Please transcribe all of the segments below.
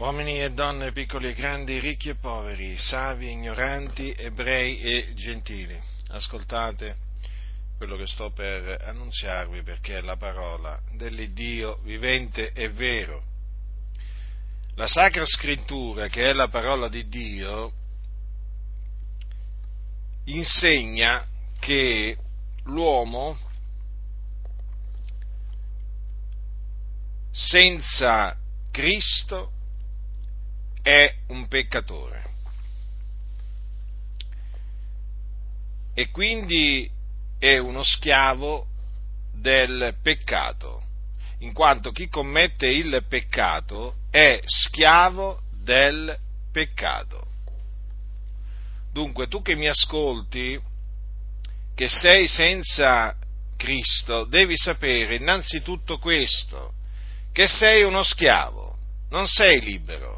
uomini e donne, piccoli e grandi, ricchi e poveri, savi e ignoranti, ebrei e gentili, ascoltate quello che sto per annunziarvi perché è la parola dell'Iddio vivente e vero. La Sacra Scrittura, che è la parola di Dio, insegna che l'uomo senza Cristo è un peccatore. E quindi è uno schiavo del peccato, in quanto chi commette il peccato è schiavo del peccato. Dunque tu che mi ascolti, che sei senza Cristo, devi sapere innanzitutto questo, che sei uno schiavo, non sei libero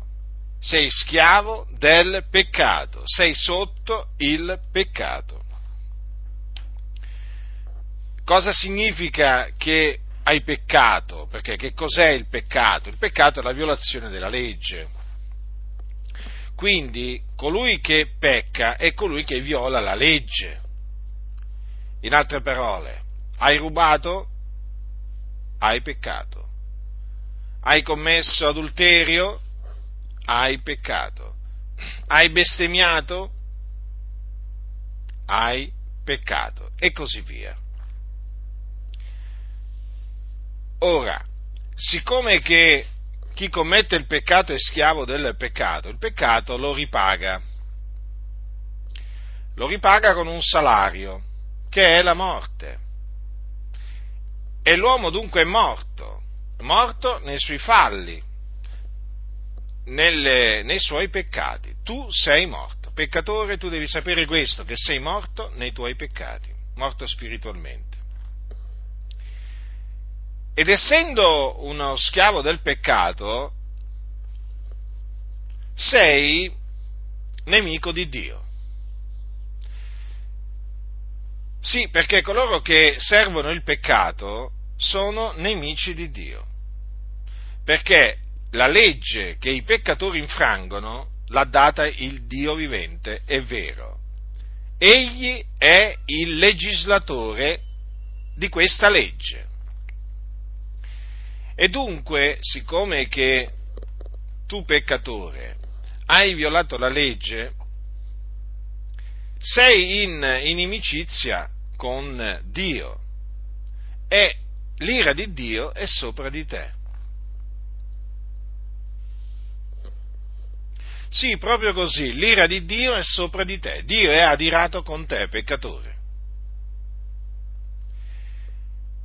sei schiavo del peccato, sei sotto il peccato. Cosa significa che hai peccato? Perché che cos'è il peccato? Il peccato è la violazione della legge. Quindi colui che pecca è colui che viola la legge. In altre parole, hai rubato? Hai peccato. Hai commesso adulterio? Hai peccato. Hai bestemmiato? Hai peccato. E così via. Ora, siccome che chi commette il peccato è schiavo del peccato, il peccato lo ripaga. Lo ripaga con un salario, che è la morte. E l'uomo dunque è morto, morto nei suoi falli, nelle, nei suoi peccati. Tu sei morto. Peccatore, tu devi sapere questo, che sei morto nei tuoi peccati, morto spiritualmente. Ed essendo uno schiavo del peccato, sei nemico di Dio. Sì, perché coloro che servono il peccato sono nemici di Dio. Perché la legge che i peccatori infrangono l'ha data il Dio vivente, è vero. Egli è il legislatore di questa legge. E dunque, siccome che tu peccatore hai violato la legge, sei in inimicizia con Dio e l'ira di Dio è sopra di te. Sì, proprio così, l'ira di Dio è sopra di te, Dio è adirato con te, peccatore.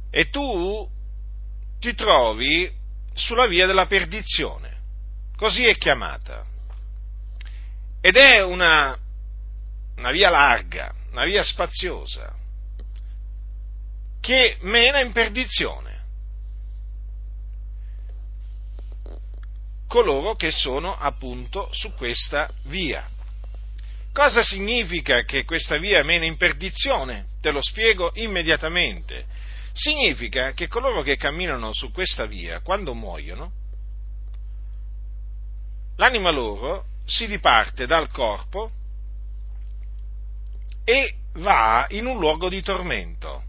E tu ti trovi sulla via della perdizione, così è chiamata. Ed è una, una via larga, una via spaziosa, che mena in perdizione. Coloro che sono appunto su questa via. Cosa significa che questa via mena in perdizione? Te lo spiego immediatamente. Significa che coloro che camminano su questa via, quando muoiono, l'anima loro si diparte dal corpo e va in un luogo di tormento,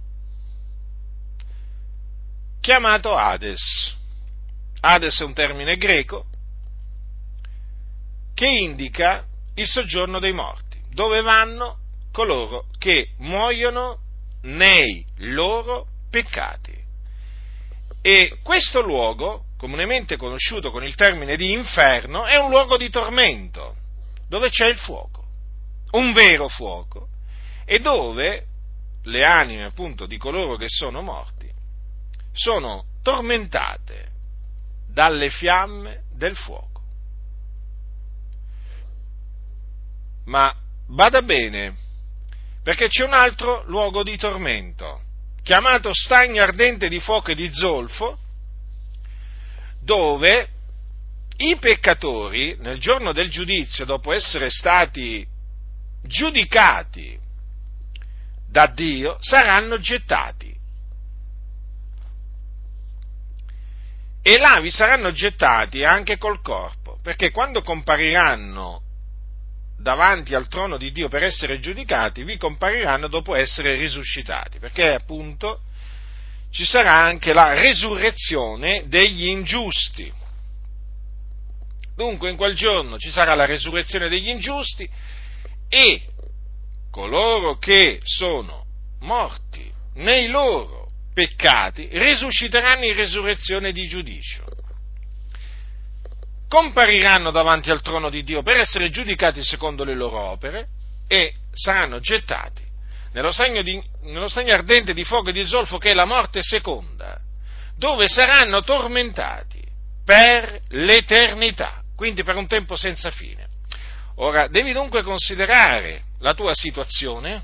chiamato Hades. Hades è un termine greco che indica il soggiorno dei morti, dove vanno coloro che muoiono nei loro peccati. E questo luogo, comunemente conosciuto con il termine di inferno, è un luogo di tormento, dove c'è il fuoco, un vero fuoco, e dove le anime appunto di coloro che sono morti sono tormentate dalle fiamme del fuoco. Ma bada bene, perché c'è un altro luogo di tormento, chiamato stagno ardente di fuoco e di zolfo, dove i peccatori, nel giorno del giudizio, dopo essere stati giudicati da Dio, saranno gettati. E là vi saranno gettati anche col corpo, perché quando compariranno davanti al trono di Dio per essere giudicati, vi compariranno dopo essere risuscitati, perché appunto ci sarà anche la resurrezione degli ingiusti. Dunque in quel giorno ci sarà la resurrezione degli ingiusti e coloro che sono morti nei loro peccati risusciteranno in resurrezione di giudicio. Compariranno davanti al trono di Dio per essere giudicati secondo le loro opere e saranno gettati nello stagno, di, nello stagno ardente di fuoco e di zolfo che è la morte seconda, dove saranno tormentati per l'eternità, quindi per un tempo senza fine. Ora, devi dunque considerare la tua situazione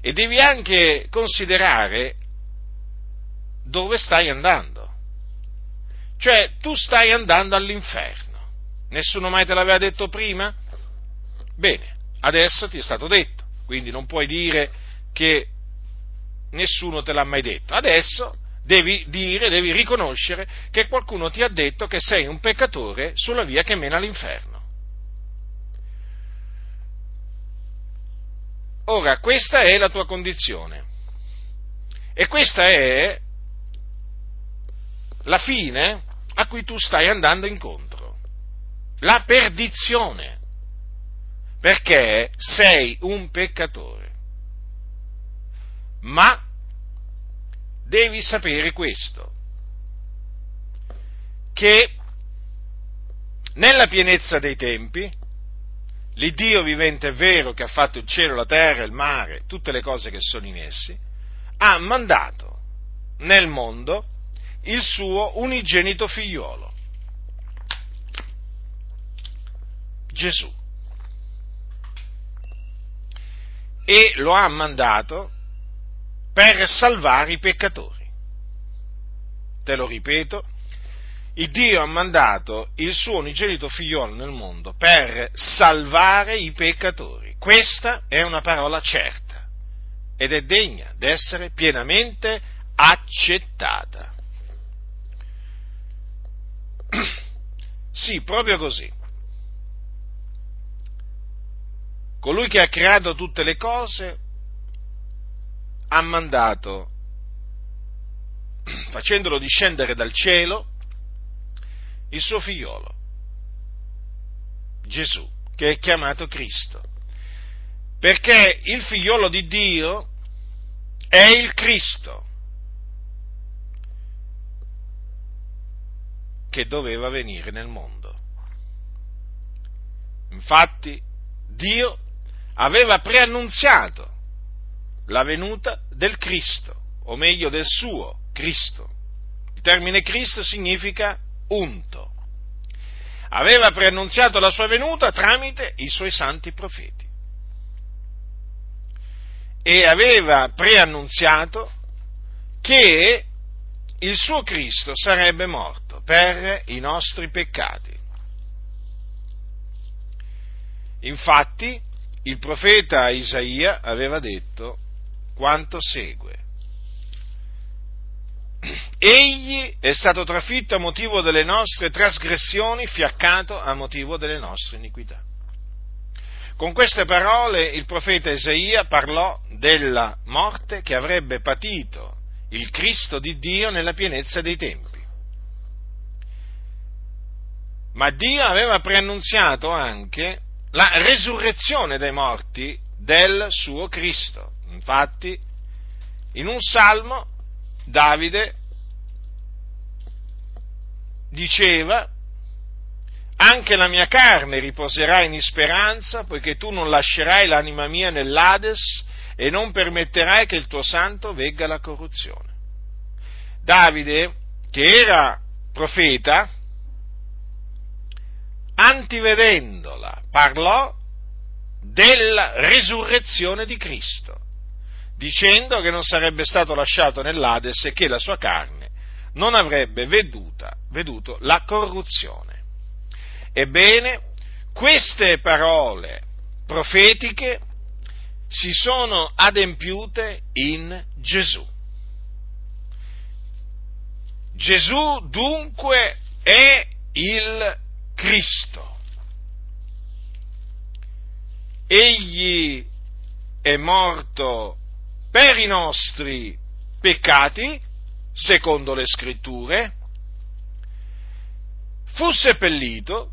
e devi anche considerare dove stai andando. Cioè, tu stai andando all'inferno. Nessuno mai te l'aveva detto prima? Bene, adesso ti è stato detto quindi non puoi dire che nessuno te l'ha mai detto. Adesso devi dire, devi riconoscere che qualcuno ti ha detto che sei un peccatore sulla via che mena all'inferno. Ora, questa è la tua condizione e questa è la fine a cui tu stai andando incontro, la perdizione perché sei un peccatore. Ma devi sapere questo, che nella pienezza dei tempi, l'Iddio vivente è vero che ha fatto il cielo, la terra, il mare, tutte le cose che sono in essi, ha mandato nel mondo il suo unigenito figliuolo, Gesù. e lo ha mandato per salvare i peccatori. Te lo ripeto, il Dio ha mandato il suo unigenito figliolo nel mondo per salvare i peccatori. Questa è una parola certa ed è degna d'essere pienamente accettata. Sì, proprio così. colui che ha creato tutte le cose ha mandato, facendolo discendere dal cielo, il suo figliolo, Gesù, che è chiamato Cristo. Perché il figliolo di Dio è il Cristo che doveva venire nel mondo. Infatti Dio aveva preannunziato la venuta del Cristo, o meglio del suo Cristo. Il termine Cristo significa unto. Aveva preannunziato la sua venuta tramite i suoi santi profeti. E aveva preannunziato che il suo Cristo sarebbe morto per i nostri peccati. Infatti, il profeta Isaia aveva detto quanto segue. Egli è stato trafitto a motivo delle nostre trasgressioni, fiaccato a motivo delle nostre iniquità. Con queste parole il profeta Isaia parlò della morte che avrebbe patito il Cristo di Dio nella pienezza dei tempi. Ma Dio aveva preannunziato anche la resurrezione dei morti del suo Cristo. Infatti, in un salmo Davide diceva anche la mia carne riposerà in speranza, poiché tu non lascerai l'anima mia nell'Ades e non permetterai che il tuo santo vegga la corruzione. Davide, che era profeta, antivedendola, parlò della risurrezione di Cristo, dicendo che non sarebbe stato lasciato nell'Ades e che la sua carne non avrebbe veduta, veduto la corruzione. Ebbene, queste parole profetiche si sono adempiute in Gesù. Gesù dunque è il Cristo. Egli è morto per i nostri peccati, secondo le scritture, fu seppellito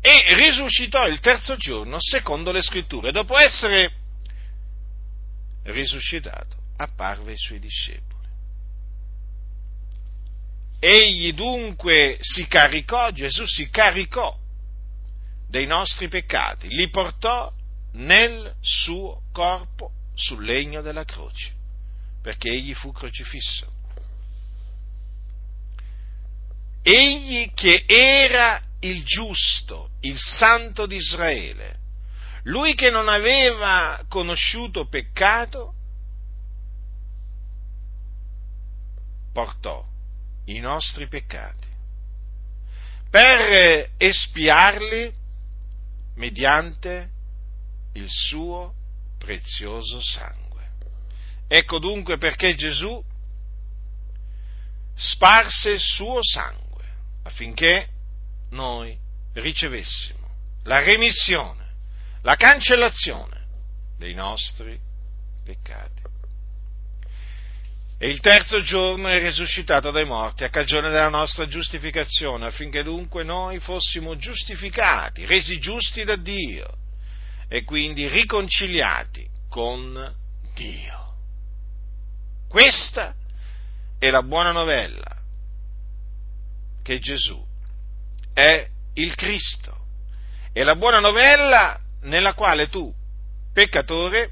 e risuscitò il terzo giorno, secondo le scritture. Dopo essere risuscitato, apparve ai suoi discepoli. Egli dunque si caricò, Gesù si caricò dei nostri peccati, li portò nel suo corpo sul legno della croce, perché egli fu crocifisso. Egli che era il giusto, il santo di Israele, lui che non aveva conosciuto peccato, portò i nostri peccati per espiarli mediante il suo prezioso sangue. Ecco dunque perché Gesù sparse il suo sangue affinché noi ricevessimo la remissione, la cancellazione dei nostri peccati. E il terzo giorno è risuscitato dai morti a cagione della nostra giustificazione, affinché dunque noi fossimo giustificati, resi giusti da Dio e quindi riconciliati con Dio. Questa è la buona novella che Gesù è il Cristo. È la buona novella nella quale tu, peccatore,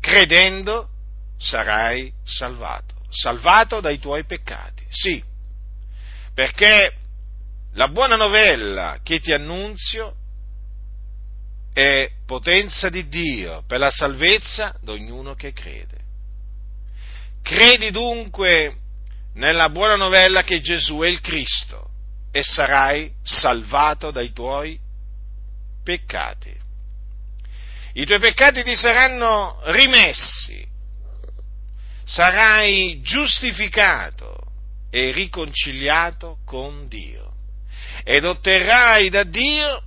credendo, sarai salvato. Salvato dai tuoi peccati. Sì, perché la buona novella che ti annunzio è potenza di Dio per la salvezza di ognuno che crede. Credi dunque nella buona novella che Gesù è il Cristo e sarai salvato dai tuoi peccati. I tuoi peccati ti saranno rimessi, sarai giustificato e riconciliato con Dio ed otterrai da Dio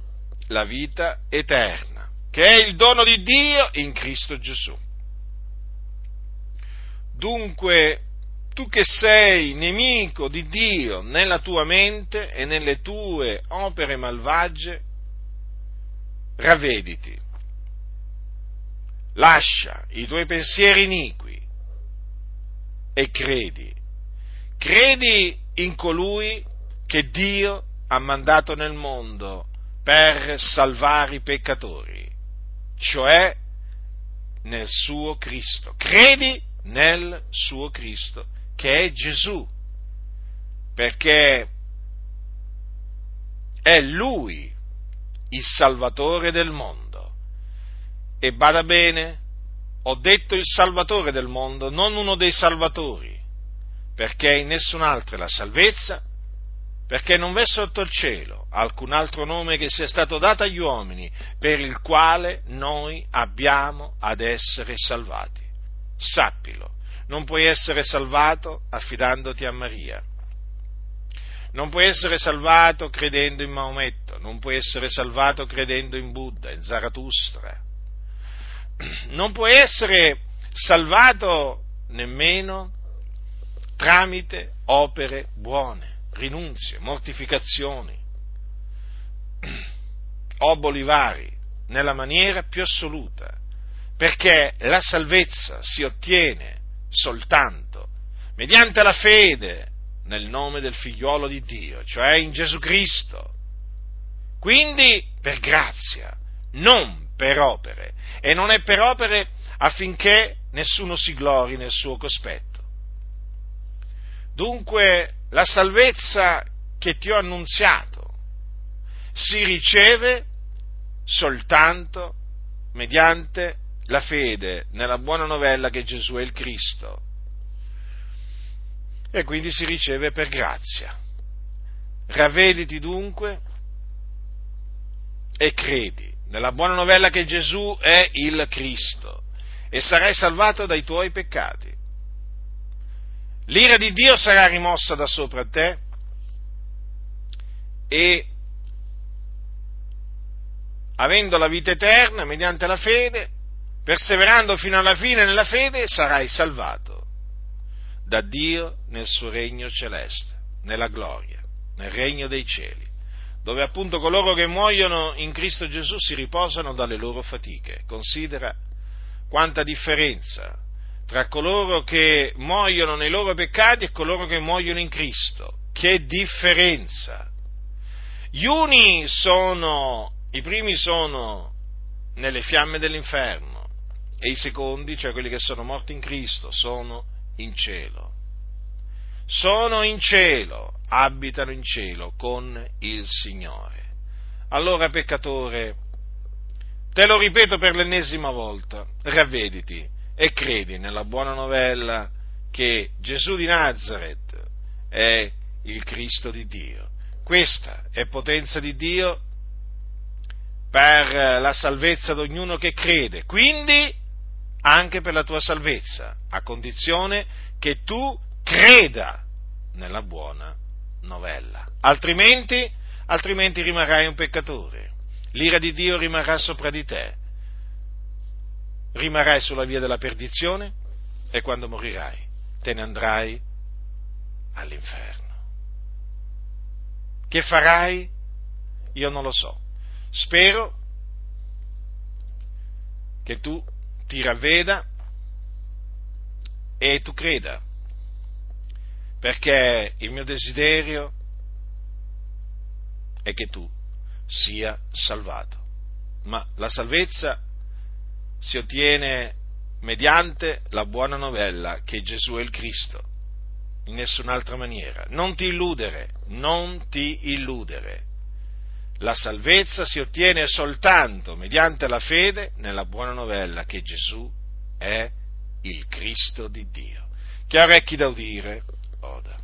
la vita eterna, che è il dono di Dio in Cristo Gesù. Dunque, tu che sei nemico di Dio nella tua mente e nelle tue opere malvagie, ravvediti, lascia i tuoi pensieri iniqui e credi, credi in colui che Dio ha mandato nel mondo per salvare i peccatori, cioè nel suo Cristo. Credi nel suo Cristo, che è Gesù, perché è Lui il Salvatore del mondo. E bada bene, ho detto il Salvatore del mondo, non uno dei Salvatori, perché in nessun altro è la salvezza, perché non v'è sotto il cielo alcun altro nome che sia stato dato agli uomini per il quale noi abbiamo ad essere salvati. Sappilo, non puoi essere salvato affidandoti a Maria. Non puoi essere salvato credendo in Maometto, non puoi essere salvato credendo in Buddha, in Zarathustra. Non puoi essere salvato nemmeno tramite opere buone rinunzie, mortificazioni, oboli vari, nella maniera più assoluta, perché la salvezza si ottiene soltanto mediante la fede nel nome del figliuolo di Dio, cioè in Gesù Cristo. Quindi per grazia, non per opere, e non è per opere affinché nessuno si glori nel suo cospetto. Dunque la salvezza che ti ho annunziato si riceve soltanto mediante la fede nella buona novella che Gesù è il Cristo. E quindi si riceve per grazia. Ravvediti dunque e credi nella buona novella che Gesù è il Cristo e sarai salvato dai tuoi peccati. L'ira di Dio sarà rimossa da sopra te e avendo la vita eterna mediante la fede, perseverando fino alla fine nella fede, sarai salvato da Dio nel suo regno celeste, nella gloria, nel regno dei cieli, dove appunto coloro che muoiono in Cristo Gesù si riposano dalle loro fatiche. Considera quanta differenza tra coloro che muoiono nei loro peccati e coloro che muoiono in Cristo. Che differenza! Gli uni sono, i primi sono nelle fiamme dell'inferno e i secondi, cioè quelli che sono morti in Cristo, sono in cielo. Sono in cielo, abitano in cielo con il Signore. Allora, peccatore, te lo ripeto per l'ennesima volta, ravvediti e credi nella buona novella che Gesù di Nazareth è il Cristo di Dio. Questa è potenza di Dio per la salvezza di ognuno che crede. Quindi anche per la tua salvezza, a condizione che tu creda nella buona novella. Altrimenti, altrimenti rimarrai un peccatore. L'ira di Dio rimarrà sopra di te. Rimarrai sulla via della perdizione e quando morirai te ne andrai all'inferno. Che farai? Io non lo so. Spero che tu ti ravveda e tu creda, perché il mio desiderio è che tu sia salvato. Ma la salvezza si ottiene mediante la buona novella che Gesù è il Cristo, in nessun'altra maniera. Non ti illudere, non ti illudere. La salvezza si ottiene soltanto mediante la fede nella buona novella che Gesù è il Cristo di Dio. Chi ha orecchi da udire, odd.